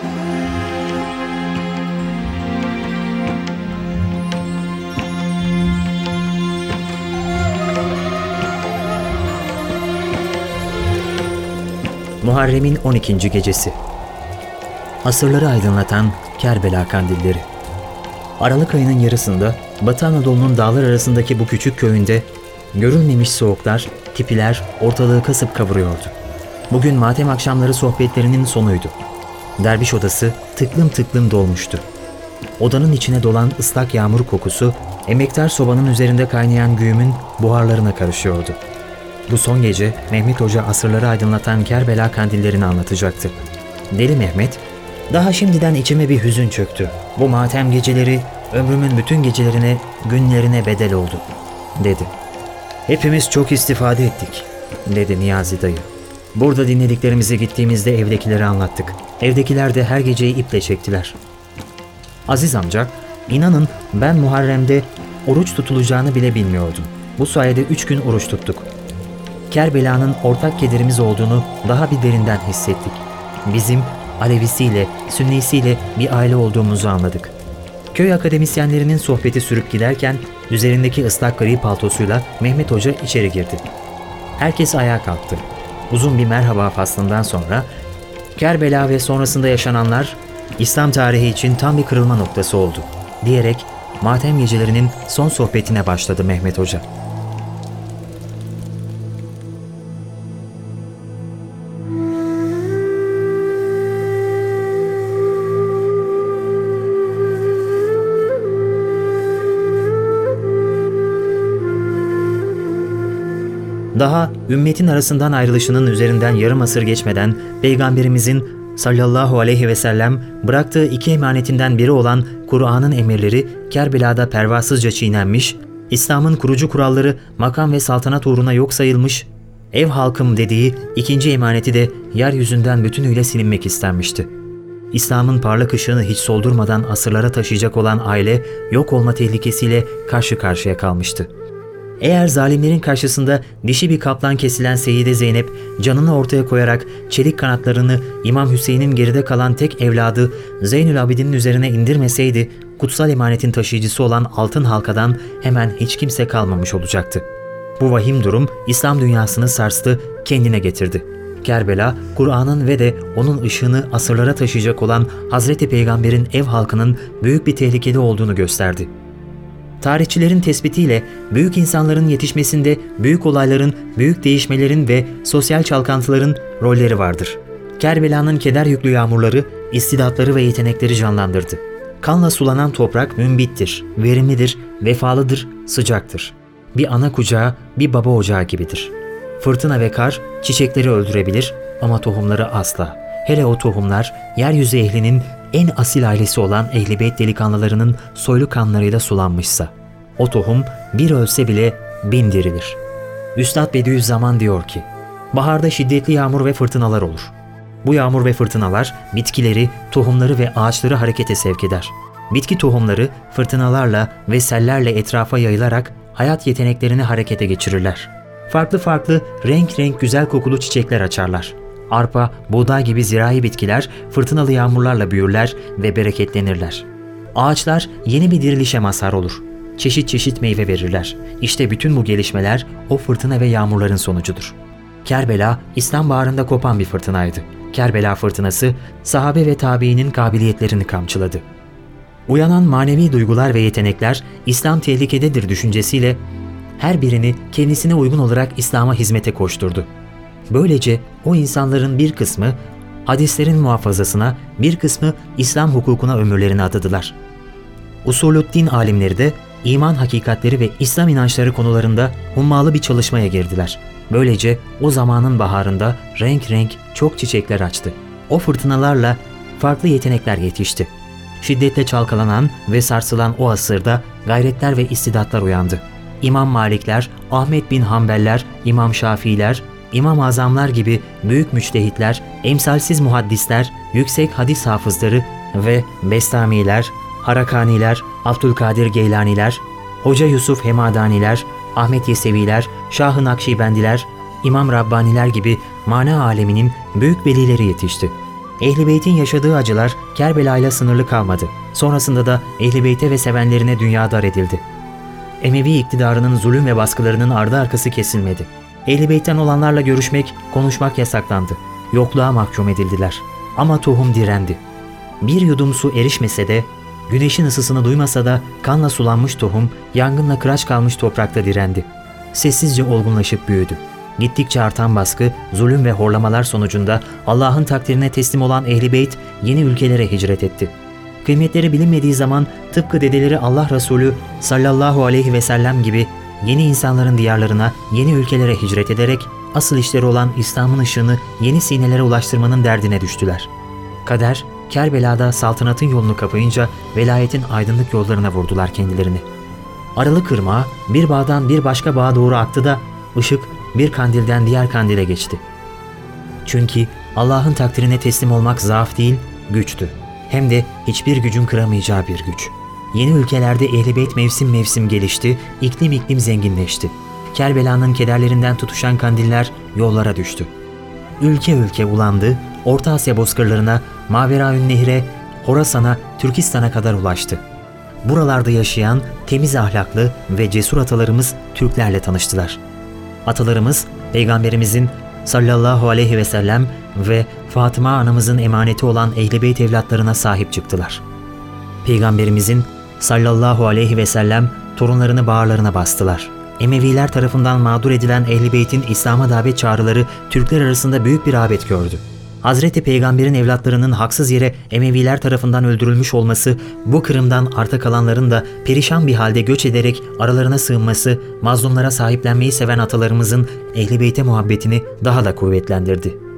Muharrem'in 12. gecesi. Asırları aydınlatan Kerbela kandilleri. Aralık ayının yarısında Batı Anadolu'nun dağlar arasındaki bu küçük köyünde görülmemiş soğuklar, tipiler ortalığı kasıp kavuruyordu. Bugün matem akşamları sohbetlerinin sonuydu. Derviş odası tıklım tıklım dolmuştu. Odanın içine dolan ıslak yağmur kokusu, emektar sobanın üzerinde kaynayan güğümün buharlarına karışıyordu. Bu son gece Mehmet Hoca asırları aydınlatan Kerbela kandillerini anlatacaktı. Deli Mehmet, daha şimdiden içime bir hüzün çöktü. Bu matem geceleri ömrümün bütün gecelerine, günlerine bedel oldu, dedi. Hepimiz çok istifade ettik, dedi Niyazi dayı. Burada dinlediklerimizi gittiğimizde evdekilere anlattık. Evdekiler de her geceyi iple çektiler. Aziz amca, inanın ben Muharrem'de oruç tutulacağını bile bilmiyordum. Bu sayede üç gün oruç tuttuk. Kerbela'nın ortak kederimiz olduğunu daha bir derinden hissettik. Bizim Alevisiyle, Sünnisiyle bir aile olduğumuzu anladık. Köy akademisyenlerinin sohbeti sürüp giderken üzerindeki ıslak gri paltosuyla Mehmet Hoca içeri girdi. Herkes ayağa kalktı. Uzun bir merhaba faslından sonra Kerbela ve sonrasında yaşananlar İslam tarihi için tam bir kırılma noktası oldu diyerek matem gecelerinin son sohbetine başladı Mehmet Hoca. Daha ümmetin arasından ayrılışının üzerinden yarım asır geçmeden Peygamberimizin sallallahu aleyhi ve sellem bıraktığı iki emanetinden biri olan Kur'an'ın emirleri Kerbela'da pervasızca çiğnenmiş, İslam'ın kurucu kuralları makam ve saltanat uğruna yok sayılmış, ev halkım dediği ikinci emaneti de yeryüzünden bütünüyle silinmek istenmişti. İslam'ın parlak ışığını hiç soldurmadan asırlara taşıyacak olan aile yok olma tehlikesiyle karşı karşıya kalmıştı. Eğer zalimlerin karşısında dişi bir kaplan kesilen Seyide Zeynep canını ortaya koyarak çelik kanatlarını İmam Hüseyin'in geride kalan tek evladı Zeynül Abidin'in üzerine indirmeseydi kutsal emanetin taşıyıcısı olan altın halkadan hemen hiç kimse kalmamış olacaktı. Bu vahim durum İslam dünyasını sarstı, kendine getirdi. Kerbela, Kur'an'ın ve de onun ışığını asırlara taşıyacak olan Hazreti Peygamber'in ev halkının büyük bir tehlikede olduğunu gösterdi. Tarihçilerin tespitiyle büyük insanların yetişmesinde büyük olayların, büyük değişmelerin ve sosyal çalkantıların rolleri vardır. Kerbela'nın keder yüklü yağmurları, istidatları ve yetenekleri canlandırdı. Kanla sulanan toprak mümbittir, verimlidir, vefalıdır, sıcaktır. Bir ana kucağı, bir baba ocağı gibidir. Fırtına ve kar çiçekleri öldürebilir ama tohumları asla. Hele o tohumlar yeryüzü ehlinin en asil ailesi olan ehlibeyt delikanlılarının soylu kanlarıyla sulanmışsa, o tohum bir ölse bile bin dirilir. Üstad Bediüzzaman diyor ki, baharda şiddetli yağmur ve fırtınalar olur. Bu yağmur ve fırtınalar bitkileri, tohumları ve ağaçları harekete sevk eder. Bitki tohumları fırtınalarla ve sellerle etrafa yayılarak hayat yeteneklerini harekete geçirirler. Farklı farklı renk renk güzel kokulu çiçekler açarlar. Arpa, buğday gibi zirai bitkiler fırtınalı yağmurlarla büyürler ve bereketlenirler. Ağaçlar yeni bir dirilişe mazhar olur. Çeşit çeşit meyve verirler. İşte bütün bu gelişmeler o fırtına ve yağmurların sonucudur. Kerbela, İslam baharında kopan bir fırtınaydı. Kerbela fırtınası, sahabe ve tabiinin kabiliyetlerini kamçıladı. Uyanan manevi duygular ve yetenekler İslam tehlikededir düşüncesiyle her birini kendisine uygun olarak İslam'a hizmete koşturdu. Böylece o insanların bir kısmı hadislerin muhafazasına, bir kısmı İslam hukukuna ömürlerini adadılar. Usulüddin alimleri de iman hakikatleri ve İslam inançları konularında hummalı bir çalışmaya girdiler. Böylece o zamanın baharında renk renk çok çiçekler açtı. O fırtınalarla farklı yetenekler yetişti. Şiddetle çalkalanan ve sarsılan o asırda gayretler ve istidatlar uyandı. İmam Malikler, Ahmet bin Hanbeller, İmam Şafiiler, İmam Azamlar gibi büyük müçtehitler, emsalsiz muhaddisler, yüksek hadis hafızları ve Bestamiler, Harakaniler, Abdülkadir Geylaniler, Hoca Yusuf Hemadaniler, Ahmet Yeseviler, Şah-ı Nakşibendiler, İmam Rabbaniler gibi mana aleminin büyük velileri yetişti. Ehl-i Beyt'in yaşadığı acılar Kerbela ile sınırlı kalmadı. Sonrasında da Ehl-i Beyt'e ve sevenlerine dünya dar edildi. Emevi iktidarının zulüm ve baskılarının ardı arkası kesilmedi. Ehl-i Beyt'ten olanlarla görüşmek, konuşmak yasaklandı. Yokluğa mahkum edildiler. Ama tohum direndi. Bir yudum su erişmese de, güneşin ısısını duymasa da kanla sulanmış tohum, yangınla kıraç kalmış toprakta direndi. Sessizce olgunlaşıp büyüdü. Gittikçe artan baskı, zulüm ve horlamalar sonucunda Allah'ın takdirine teslim olan Ehl-i Beyt yeni ülkelere hicret etti. Kıymetleri bilinmediği zaman tıpkı dedeleri Allah Resulü sallallahu aleyhi ve sellem gibi yeni insanların diyarlarına, yeni ülkelere hicret ederek asıl işleri olan İslam'ın ışığını yeni sinelere ulaştırmanın derdine düştüler. Kader, Kerbela'da saltanatın yolunu kapayınca velayetin aydınlık yollarına vurdular kendilerini. Aralık ırmağı bir bağdan bir başka bağa doğru aktı da ışık bir kandilden diğer kandile geçti. Çünkü Allah'ın takdirine teslim olmak zaaf değil, güçtü. Hem de hiçbir gücün kıramayacağı bir güç. Yeni ülkelerde Ehl-i Beyt mevsim mevsim gelişti, iklim iklim zenginleşti. Kerbela'nın kederlerinden tutuşan kandiller yollara düştü. Ülke ülke ulandı, Orta Asya bozkırlarına, Maveraün Nehir'e, Horasan'a, Türkistan'a kadar ulaştı. Buralarda yaşayan temiz ahlaklı ve cesur atalarımız Türklerle tanıştılar. Atalarımız Peygamberimizin sallallahu aleyhi ve sellem ve Fatıma anamızın emaneti olan Ehl-i Beyt evlatlarına sahip çıktılar. Peygamberimizin sallallahu aleyhi ve sellem torunlarını bağırlarına bastılar. Emeviler tarafından mağdur edilen Ehl-i Beyt'in İslam'a davet çağrıları Türkler arasında büyük bir rağbet gördü. Hazreti Peygamber'in evlatlarının haksız yere Emeviler tarafından öldürülmüş olması, bu kırımdan arta kalanların da perişan bir halde göç ederek aralarına sığınması, mazlumlara sahiplenmeyi seven atalarımızın Ehl-i Beyt'e muhabbetini daha da kuvvetlendirdi.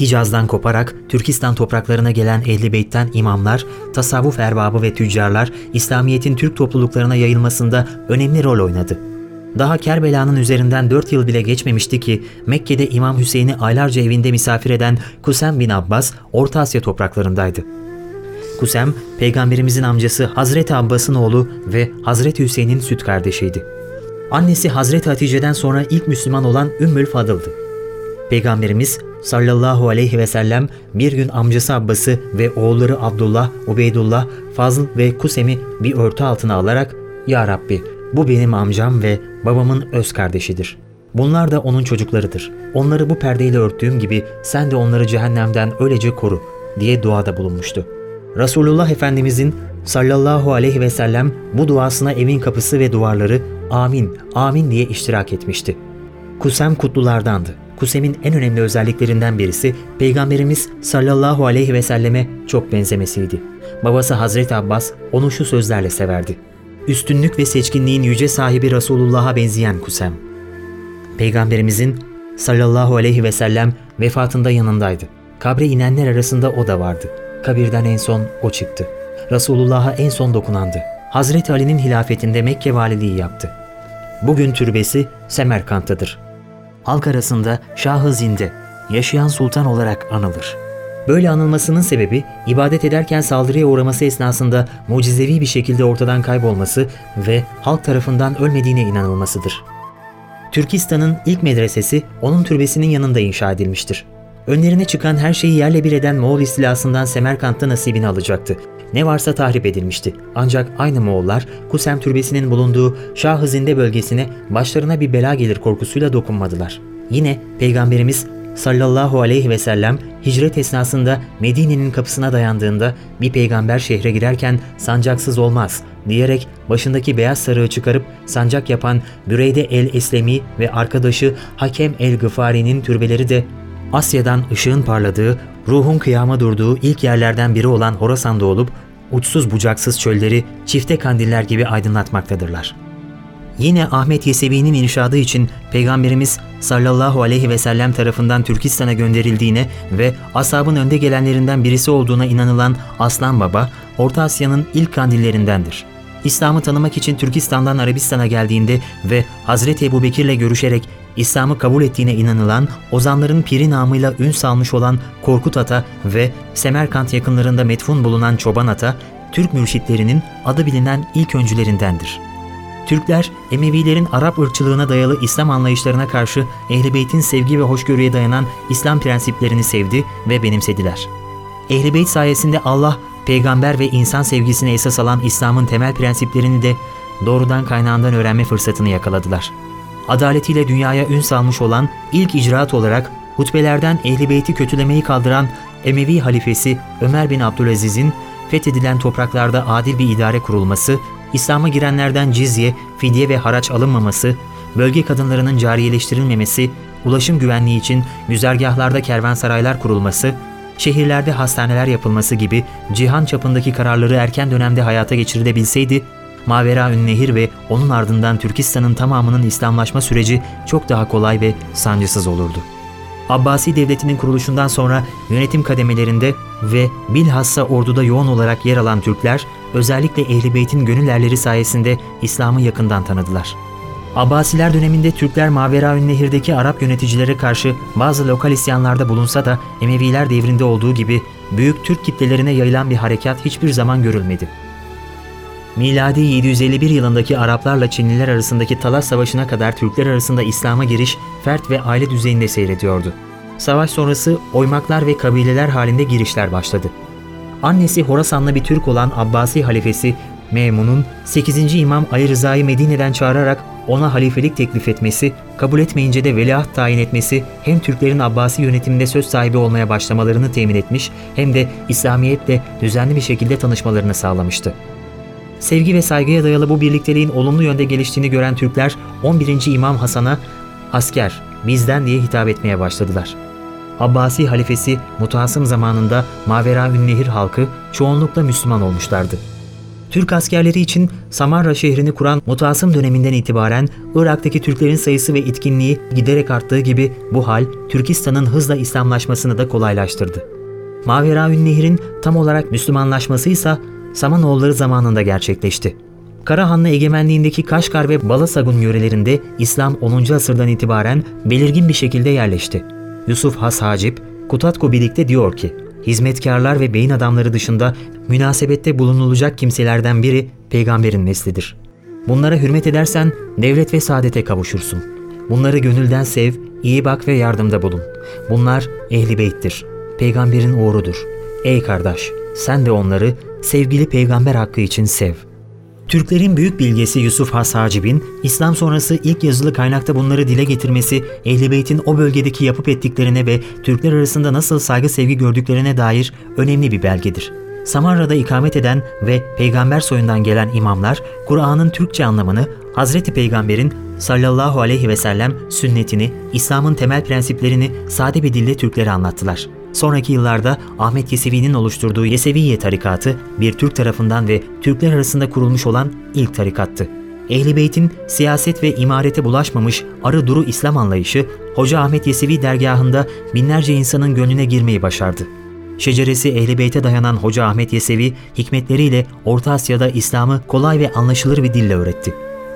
Hicaz'dan koparak Türkistan topraklarına gelen Ehl-i Beyt'ten imamlar, tasavvuf erbabı ve tüccarlar İslamiyet'in Türk topluluklarına yayılmasında önemli rol oynadı. Daha Kerbela'nın üzerinden 4 yıl bile geçmemişti ki Mekke'de İmam Hüseyin'i aylarca evinde misafir eden Kusem bin Abbas Orta Asya topraklarındaydı. Kusem, peygamberimizin amcası Hazreti Abbas'ın oğlu ve Hazreti Hüseyin'in süt kardeşiydi. Annesi Hazreti Hatice'den sonra ilk Müslüman olan Ümmül Fadıl'dı. Peygamberimiz sallallahu aleyhi ve sellem bir gün amcası Abbas'ı ve oğulları Abdullah, Ubeydullah, Fazıl ve Kusem'i bir örtü altına alarak ''Ya Rabbi bu benim amcam ve babamın öz kardeşidir. Bunlar da onun çocuklarıdır. Onları bu perdeyle örttüğüm gibi sen de onları cehennemden öylece koru diye duada bulunmuştu. Resulullah Efendimizin sallallahu aleyhi ve sellem bu duasına evin kapısı ve duvarları amin, amin diye iştirak etmişti. Kusem kutlulardandı. Kusem'in en önemli özelliklerinden birisi Peygamberimiz sallallahu aleyhi ve selleme çok benzemesiydi. Babası Hazreti Abbas onu şu sözlerle severdi. Üstünlük ve seçkinliğin yüce sahibi Resulullah'a benzeyen Kusem. Peygamberimizin sallallahu aleyhi ve sellem vefatında yanındaydı. Kabre inenler arasında o da vardı. Kabirden en son o çıktı. Resulullah'a en son dokunandı. Hazreti Ali'nin hilafetinde Mekke valiliği yaptı. Bugün türbesi Semerkant'tadır. Halk arasında Şah-ı Zinde, yaşayan sultan olarak anılır. Böyle anılmasının sebebi ibadet ederken saldırıya uğraması esnasında mucizevi bir şekilde ortadan kaybolması ve halk tarafından ölmediğine inanılmasıdır. Türkistan'ın ilk medresesi onun türbesinin yanında inşa edilmiştir. Önlerine çıkan her şeyi yerle bir eden Moğol istilasından Semerkant'ta nasibini alacaktı. Ne varsa tahrip edilmişti. Ancak aynı Moğollar Kusem türbesinin bulunduğu Şah-ı Zinde bölgesine başlarına bir bela gelir korkusuyla dokunmadılar. Yine Peygamberimiz sallallahu aleyhi ve sellem hicret esnasında Medine'nin kapısına dayandığında bir peygamber şehre girerken sancaksız olmaz diyerek başındaki beyaz sarığı çıkarıp sancak yapan Büreyde el-Eslemi ve arkadaşı Hakem el-Gıfari'nin türbeleri de Asya'dan ışığın parladığı, ruhun kıyama durduğu ilk yerlerden biri olan Horasan'da olup uçsuz bucaksız çölleri çifte kandiller gibi aydınlatmaktadırlar.'' Yine Ahmet Yesevi'nin inşadı için Peygamberimiz sallallahu aleyhi ve sellem tarafından Türkistan'a gönderildiğine ve asabın önde gelenlerinden birisi olduğuna inanılan Aslan Baba, Orta Asya'nın ilk kandillerindendir. İslam'ı tanımak için Türkistan'dan Arabistan'a geldiğinde ve Hazreti Ebu Bekir'le görüşerek İslam'ı kabul ettiğine inanılan Ozanların piri namıyla ün salmış olan Korkut Ata ve Semerkant yakınlarında metfun bulunan Çoban Ata, Türk mürşitlerinin adı bilinen ilk öncülerindendir.'' Türkler, Emevilerin Arap ırkçılığına dayalı İslam anlayışlarına karşı Ehl-i Beyt'in sevgi ve hoşgörüye dayanan İslam prensiplerini sevdi ve benimsediler. Ehl-i Beyt sayesinde Allah, peygamber ve insan sevgisini esas alan İslam'ın temel prensiplerini de doğrudan kaynağından öğrenme fırsatını yakaladılar. Adaletiyle dünyaya ün salmış olan ilk icraat olarak hutbelerden Ehl-i Beyt'i kötülemeyi kaldıran Emevi halifesi Ömer bin Abdülaziz'in fethedilen topraklarda adil bir idare kurulması, İslam'a girenlerden cizye, fidye ve haraç alınmaması, bölge kadınlarının cariyeleştirilmemesi, ulaşım güvenliği için güzergahlarda kervansaraylar kurulması, şehirlerde hastaneler yapılması gibi cihan çapındaki kararları erken dönemde hayata geçirilebilseydi, Mavera Nehir ve onun ardından Türkistan'ın tamamının İslamlaşma süreci çok daha kolay ve sancısız olurdu. Abbasi Devleti'nin kuruluşundan sonra yönetim kademelerinde ve bilhassa orduda yoğun olarak yer alan Türkler, özellikle Ehl-i Beyt'in gönüllerleri sayesinde İslam'ı yakından tanıdılar. Abbasiler döneminde Türkler Maveraün Nehir'deki Arap yöneticilere karşı bazı lokal isyanlarda bulunsa da Emeviler devrinde olduğu gibi büyük Türk kitlelerine yayılan bir harekat hiçbir zaman görülmedi. Miladi 751 yılındaki Araplarla Çinliler arasındaki Talas Savaşı'na kadar Türkler arasında İslam'a giriş fert ve aile düzeyinde seyrediyordu. Savaş sonrası oymaklar ve kabileler halinde girişler başladı. Annesi Horasanlı bir Türk olan Abbasi halifesi Memun'un 8. İmam Ali Rıza'yı Medine'den çağırarak ona halifelik teklif etmesi, kabul etmeyince de veliaht tayin etmesi hem Türklerin Abbasi yönetiminde söz sahibi olmaya başlamalarını temin etmiş hem de İslamiyetle düzenli bir şekilde tanışmalarını sağlamıştı. Sevgi ve saygıya dayalı bu birlikteliğin olumlu yönde geliştiğini gören Türkler 11. İmam Hasan'a asker, bizden diye hitap etmeye başladılar. Abbasi halifesi Mutasım zamanında Mavera Nehir halkı çoğunlukla Müslüman olmuşlardı. Türk askerleri için Samarra şehrini kuran Mutasım döneminden itibaren Irak'taki Türklerin sayısı ve etkinliği giderek arttığı gibi bu hal Türkistan'ın hızla İslamlaşmasını da kolaylaştırdı. Mavera Nehir'in tam olarak Müslümanlaşması ise Samanoğulları zamanında gerçekleşti. Karahanlı egemenliğindeki Kaşgar ve Balasagun yörelerinde İslam 10. asırdan itibaren belirgin bir şekilde yerleşti. Yusuf Has Hacip, Kutatko birlikte diyor ki, hizmetkarlar ve beyin adamları dışında münasebette bulunulacak kimselerden biri peygamberin neslidir. Bunlara hürmet edersen devlet ve saadete kavuşursun. Bunları gönülden sev, iyi bak ve yardımda bulun. Bunlar ehli beyttir. Peygamberin uğrudur. Ey kardeş, sen de onları sevgili peygamber hakkı için sev. Türklerin büyük bilgesi Yusuf Has Hacib'in İslam sonrası ilk yazılı kaynakta bunları dile getirmesi Ehl-i Beyt'in o bölgedeki yapıp ettiklerine ve Türkler arasında nasıl saygı sevgi gördüklerine dair önemli bir belgedir. Samarra'da ikamet eden ve peygamber soyundan gelen imamlar Kur'an'ın Türkçe anlamını, Hazreti Peygamber'in sallallahu aleyhi ve sellem sünnetini, İslam'ın temel prensiplerini sade bir dille Türklere anlattılar. Sonraki yıllarda Ahmet Yesevi'nin oluşturduğu Yeseviye tarikatı bir Türk tarafından ve Türkler arasında kurulmuş olan ilk tarikattı. Ehl-i Beyt'in siyaset ve imarete bulaşmamış arı duru İslam anlayışı Hoca Ahmet Yesevi dergahında binlerce insanın gönlüne girmeyi başardı. Şeceresi Ehl-i Beyt'e dayanan Hoca Ahmet Yesevi hikmetleriyle Orta Asya'da İslam'ı kolay ve anlaşılır bir dille öğretti.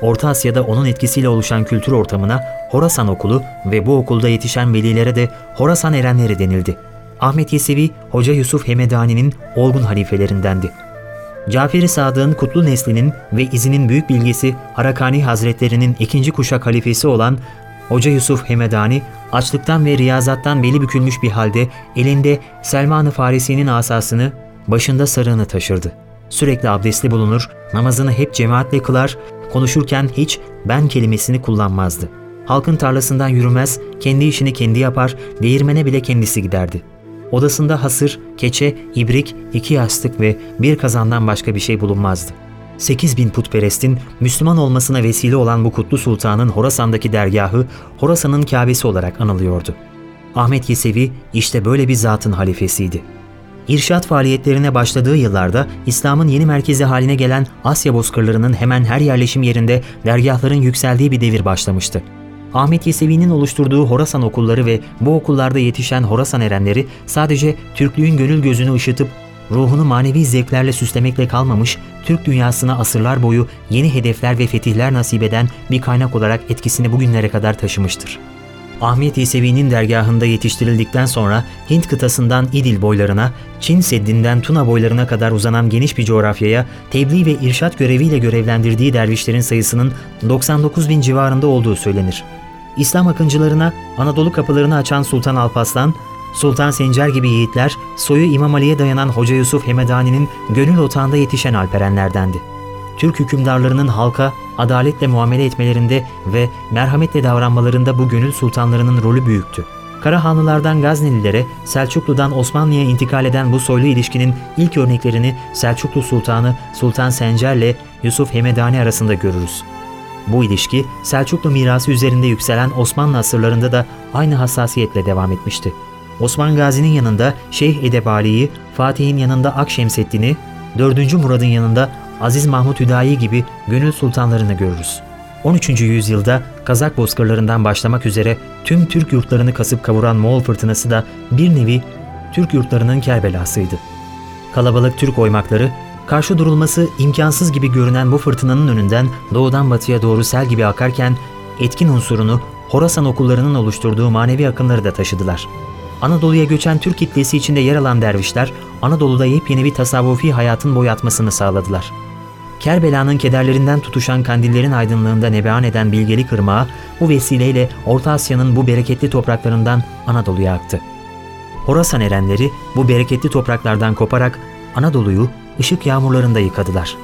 Orta Asya'da onun etkisiyle oluşan kültür ortamına Horasan okulu ve bu okulda yetişen velilere de Horasan erenleri denildi. Ahmet Yesevi, Hoca Yusuf Hemedani'nin olgun halifelerindendi. Cafer-i Sadık'ın kutlu neslinin ve izinin büyük bilgisi Harakani Hazretlerinin ikinci kuşak halifesi olan Hoca Yusuf Hemedani, açlıktan ve riyazattan beli bükülmüş bir halde elinde Selman-ı Farisi'nin asasını, başında sarığını taşırdı. Sürekli abdestli bulunur, namazını hep cemaatle kılar, konuşurken hiç ben kelimesini kullanmazdı. Halkın tarlasından yürümez, kendi işini kendi yapar, değirmene bile kendisi giderdi.'' Odasında hasır, keçe, ibrik, iki yastık ve bir kazandan başka bir şey bulunmazdı. 8 bin putperestin Müslüman olmasına vesile olan bu kutlu sultanın Horasan'daki dergahı Horasan'ın Kâbesi olarak anılıyordu. Ahmet Yesevi işte böyle bir zatın halifesiydi. İrşat faaliyetlerine başladığı yıllarda İslam'ın yeni merkezi haline gelen Asya bozkırlarının hemen her yerleşim yerinde dergahların yükseldiği bir devir başlamıştı. Ahmet Yesevi'nin oluşturduğu Horasan okulları ve bu okullarda yetişen Horasan erenleri sadece Türklüğün gönül gözünü ışıtıp ruhunu manevi zevklerle süslemekle kalmamış, Türk dünyasına asırlar boyu yeni hedefler ve fetihler nasip eden bir kaynak olarak etkisini bugünlere kadar taşımıştır. Ahmet Yesevi'nin dergahında yetiştirildikten sonra Hint kıtasından İdil boylarına, Çin Seddi'nden Tuna boylarına kadar uzanan geniş bir coğrafyaya tebliğ ve irşat göreviyle görevlendirdiği dervişlerin sayısının 99 bin civarında olduğu söylenir. İslam akıncılarına Anadolu kapılarını açan Sultan Alparslan, Sultan Sencer gibi yiğitler, soyu İmam Ali'ye dayanan Hoca Yusuf Hemedani'nin gönül otağında yetişen alperenlerdendi. Türk hükümdarlarının halka adaletle muamele etmelerinde ve merhametle davranmalarında bu gönül sultanlarının rolü büyüktü. Karahanlılardan Gaznelilere, Selçuklu'dan Osmanlı'ya intikal eden bu soylu ilişkinin ilk örneklerini Selçuklu Sultanı Sultan Sencer'le Yusuf Hemedani arasında görürüz. Bu ilişki Selçuklu mirası üzerinde yükselen Osmanlı asırlarında da aynı hassasiyetle devam etmişti. Osman Gazi'nin yanında Şeyh Edebali'yi, Fatih'in yanında Akşemseddin'i, 4. Murad'ın yanında Aziz Mahmut Hüdayi gibi gönül sultanlarını görürüz. 13. yüzyılda Kazak bozkırlarından başlamak üzere tüm Türk yurtlarını kasıp kavuran Moğol fırtınası da bir nevi Türk yurtlarının kerbelasıydı. Kalabalık Türk oymakları, karşı durulması imkansız gibi görünen bu fırtınanın önünden doğudan batıya doğru sel gibi akarken etkin unsurunu Horasan okullarının oluşturduğu manevi akımları da taşıdılar. Anadolu'ya göçen Türk kitlesi içinde yer alan dervişler, Anadolu'da yepyeni bir tasavvufi hayatın boyatmasını sağladılar. Kerbela'nın kederlerinden tutuşan kandillerin aydınlığında nebean eden bilgelik ırmağı bu vesileyle Orta Asya'nın bu bereketli topraklarından Anadolu'ya aktı. Horasan erenleri bu bereketli topraklardan koparak Anadolu'yu ışık yağmurlarında yıkadılar.